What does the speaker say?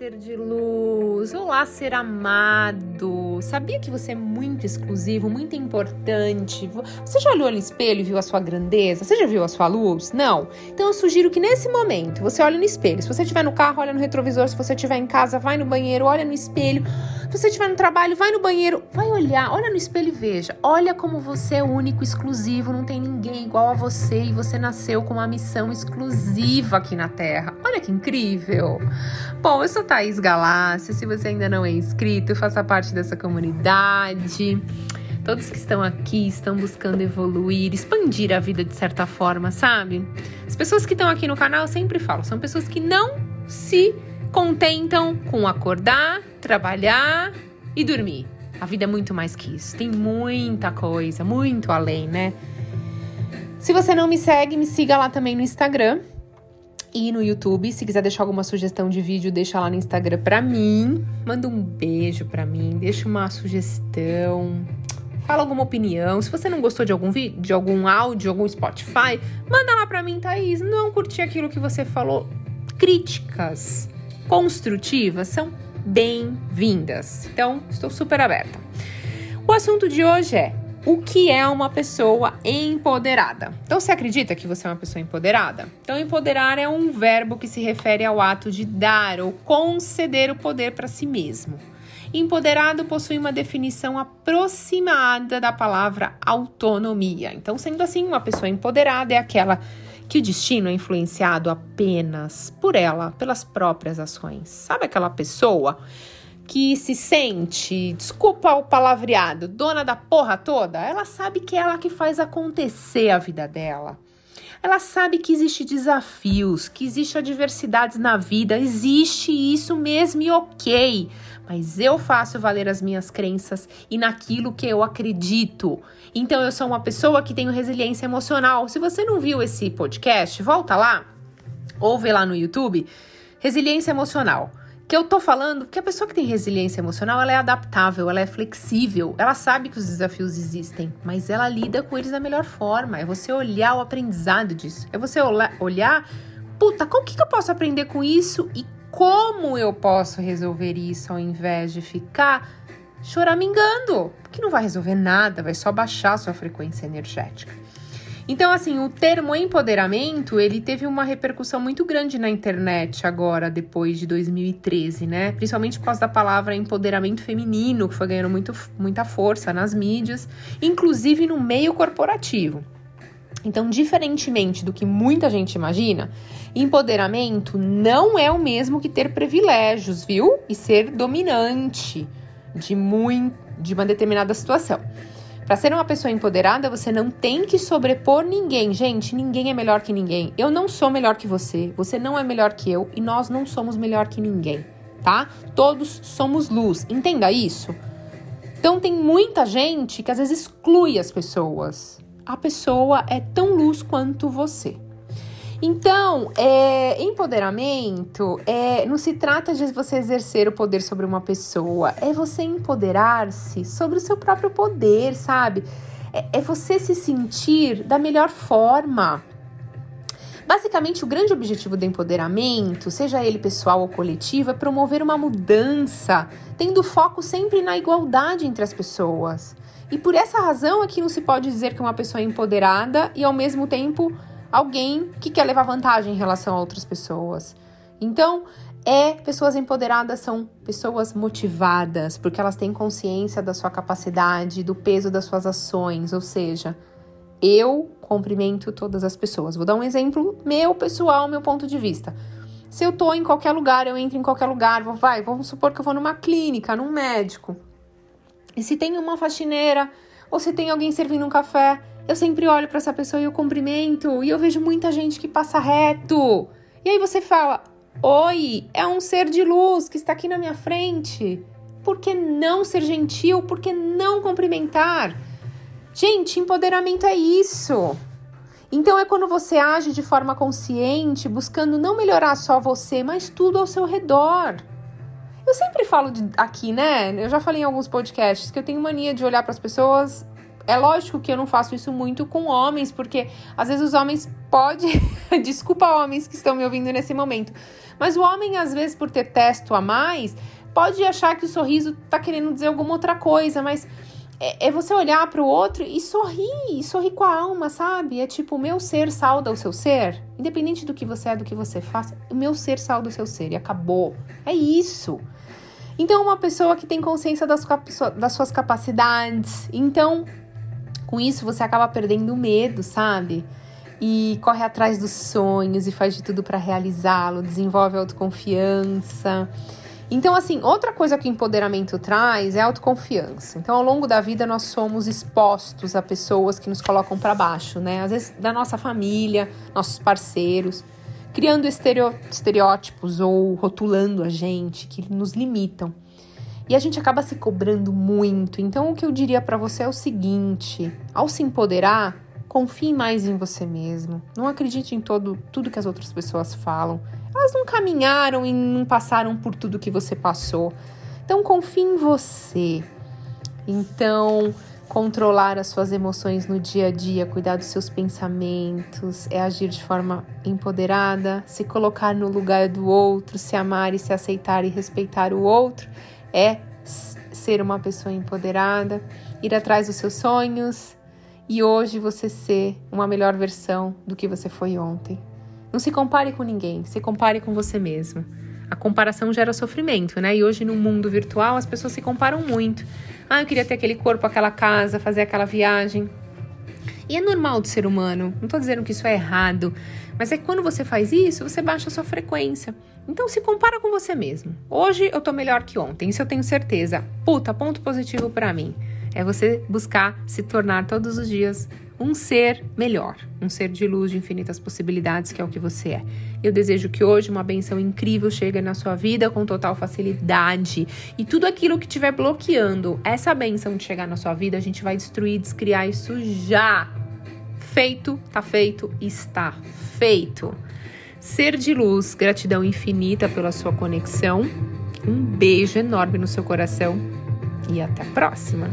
ser de luz! Olá, ser amado! Sabia que você é muito exclusivo, muito importante? Você já olhou no espelho e viu a sua grandeza? Você já viu a sua luz? Não? Então eu sugiro que nesse momento você olhe no espelho. Se você estiver no carro, olha no retrovisor. Se você estiver em casa, vai no banheiro, olha no espelho. Se você estiver no trabalho, vai no banheiro, vai olhar, olha no espelho e veja. Olha como você é único, exclusivo, não tem ninguém igual a você e você nasceu com uma missão exclusiva aqui na Terra. Que incrível! Bom, eu sou Thaís Galácia. Se você ainda não é inscrito, faça parte dessa comunidade. Todos que estão aqui estão buscando evoluir, expandir a vida de certa forma, sabe? As pessoas que estão aqui no canal sempre falam, são pessoas que não se contentam com acordar, trabalhar e dormir. A vida é muito mais que isso. Tem muita coisa, muito além, né? Se você não me segue, me siga lá também no Instagram e no YouTube. Se quiser deixar alguma sugestão de vídeo, deixa lá no Instagram pra mim. Manda um beijo pra mim, deixa uma sugestão. Fala alguma opinião. Se você não gostou de algum vídeo, de algum áudio, algum Spotify, manda lá pra mim, Thaís. Não curti aquilo que você falou. Críticas construtivas são bem-vindas. Então, estou super aberta. O assunto de hoje é o que é uma pessoa empoderada. Então, você acredita que você é uma pessoa empoderada? Então, empoderar é um verbo que se refere ao ato de dar ou conceder o poder para si mesmo. Empoderado possui uma definição aproximada da palavra autonomia. Então, sendo assim, uma pessoa empoderada é aquela que o destino é influenciado apenas por ela, pelas próprias ações. Sabe aquela pessoa que se sente, desculpa o palavreado, dona da porra toda? Ela sabe que é ela que faz acontecer a vida dela. Ela sabe que existe desafios, que existe adversidades na vida, existe isso mesmo e ok mas eu faço valer as minhas crenças e naquilo que eu acredito. Então eu sou uma pessoa que tenho resiliência emocional. Se você não viu esse podcast, volta lá, ouve lá no YouTube, resiliência emocional. Que eu tô falando que a pessoa que tem resiliência emocional, ela é adaptável, ela é flexível, ela sabe que os desafios existem, mas ela lida com eles da melhor forma. É você olhar o aprendizado disso. É você olhar, puta, como que, eu posso aprender com isso e como eu posso resolver isso ao invés de ficar choramingando? Porque não vai resolver nada, vai só baixar a sua frequência energética. Então, assim, o termo empoderamento, ele teve uma repercussão muito grande na internet agora, depois de 2013, né? Principalmente por causa da palavra empoderamento feminino, que foi ganhando muito, muita força nas mídias, inclusive no meio corporativo. Então, diferentemente do que muita gente imagina, empoderamento não é o mesmo que ter privilégios, viu? E ser dominante de, muito, de uma determinada situação. Para ser uma pessoa empoderada, você não tem que sobrepor ninguém. Gente, ninguém é melhor que ninguém. Eu não sou melhor que você, você não é melhor que eu e nós não somos melhor que ninguém, tá? Todos somos luz. Entenda isso. Então tem muita gente que às vezes exclui as pessoas a pessoa é tão luz quanto você. Então, é, empoderamento é, não se trata de você exercer o poder sobre uma pessoa, é você empoderar-se sobre o seu próprio poder, sabe? É, é você se sentir da melhor forma. Basicamente, o grande objetivo do empoderamento, seja ele pessoal ou coletivo, é promover uma mudança, tendo foco sempre na igualdade entre as pessoas. E por essa razão é que não se pode dizer que uma pessoa é empoderada e ao mesmo tempo alguém que quer levar vantagem em relação a outras pessoas. Então, é pessoas empoderadas são pessoas motivadas, porque elas têm consciência da sua capacidade, do peso das suas ações, ou seja, eu cumprimento todas as pessoas. Vou dar um exemplo meu pessoal, meu ponto de vista. Se eu tô em qualquer lugar, eu entro em qualquer lugar, vou, vai, vamos supor que eu vou numa clínica, num médico. E se tem uma faxineira ou se tem alguém servindo um café, eu sempre olho para essa pessoa e eu cumprimento. E eu vejo muita gente que passa reto. E aí você fala: Oi, é um ser de luz que está aqui na minha frente. Por que não ser gentil? Por que não cumprimentar? Gente, empoderamento é isso. Então é quando você age de forma consciente, buscando não melhorar só você, mas tudo ao seu redor. Eu sempre falo de, aqui, né? Eu já falei em alguns podcasts que eu tenho mania de olhar para as pessoas É lógico que eu não faço isso muito com homens, porque às vezes os homens podem. Desculpa, homens que estão me ouvindo nesse momento. Mas o homem, às vezes, por ter testo a mais, pode achar que o sorriso tá querendo dizer alguma outra coisa, mas é, é você olhar para o outro e sorrir, e sorrir com a alma, sabe? É tipo, o meu ser salda o seu ser, independente do que você é, do que você faça, o meu ser salda o seu ser e acabou. É isso. Então, uma pessoa que tem consciência das, das suas capacidades, então com isso, você acaba perdendo o medo, sabe? E corre atrás dos sonhos e faz de tudo para realizá-lo, desenvolve autoconfiança. Então, assim, outra coisa que o empoderamento traz é autoconfiança. Então, ao longo da vida, nós somos expostos a pessoas que nos colocam para baixo, né? Às vezes, da nossa família, nossos parceiros, criando estereótipos ou rotulando a gente que nos limitam. E a gente acaba se cobrando muito. Então, o que eu diria para você é o seguinte: ao se empoderar, confie mais em você mesmo. Não acredite em todo, tudo que as outras pessoas falam. Elas não caminharam e não passaram por tudo que você passou. Então, confie em você. Então, controlar as suas emoções no dia a dia, cuidar dos seus pensamentos, é agir de forma empoderada, se colocar no lugar do outro, se amar e se aceitar e respeitar o outro é ser uma pessoa empoderada, ir atrás dos seus sonhos e hoje você ser uma melhor versão do que você foi ontem. Não se compare com ninguém, se compare com você mesmo. A comparação gera sofrimento, né? E hoje no mundo virtual as pessoas se comparam muito. Ah, eu queria ter aquele corpo, aquela casa, fazer aquela viagem. E é normal do ser humano, não estou dizendo que isso é errado, mas é que quando você faz isso, você baixa a sua frequência. Então se compara com você mesmo. Hoje eu tô melhor que ontem, isso eu tenho certeza. Puta, ponto positivo para mim. É você buscar se tornar todos os dias um ser melhor, um ser de luz de infinitas possibilidades, que é o que você é. Eu desejo que hoje uma benção incrível chegue na sua vida com total facilidade e tudo aquilo que estiver bloqueando essa benção de chegar na sua vida, a gente vai destruir, descriar isso já. Feito, tá feito, está feito. Ser de luz, gratidão infinita pela sua conexão. Um beijo enorme no seu coração e até a próxima.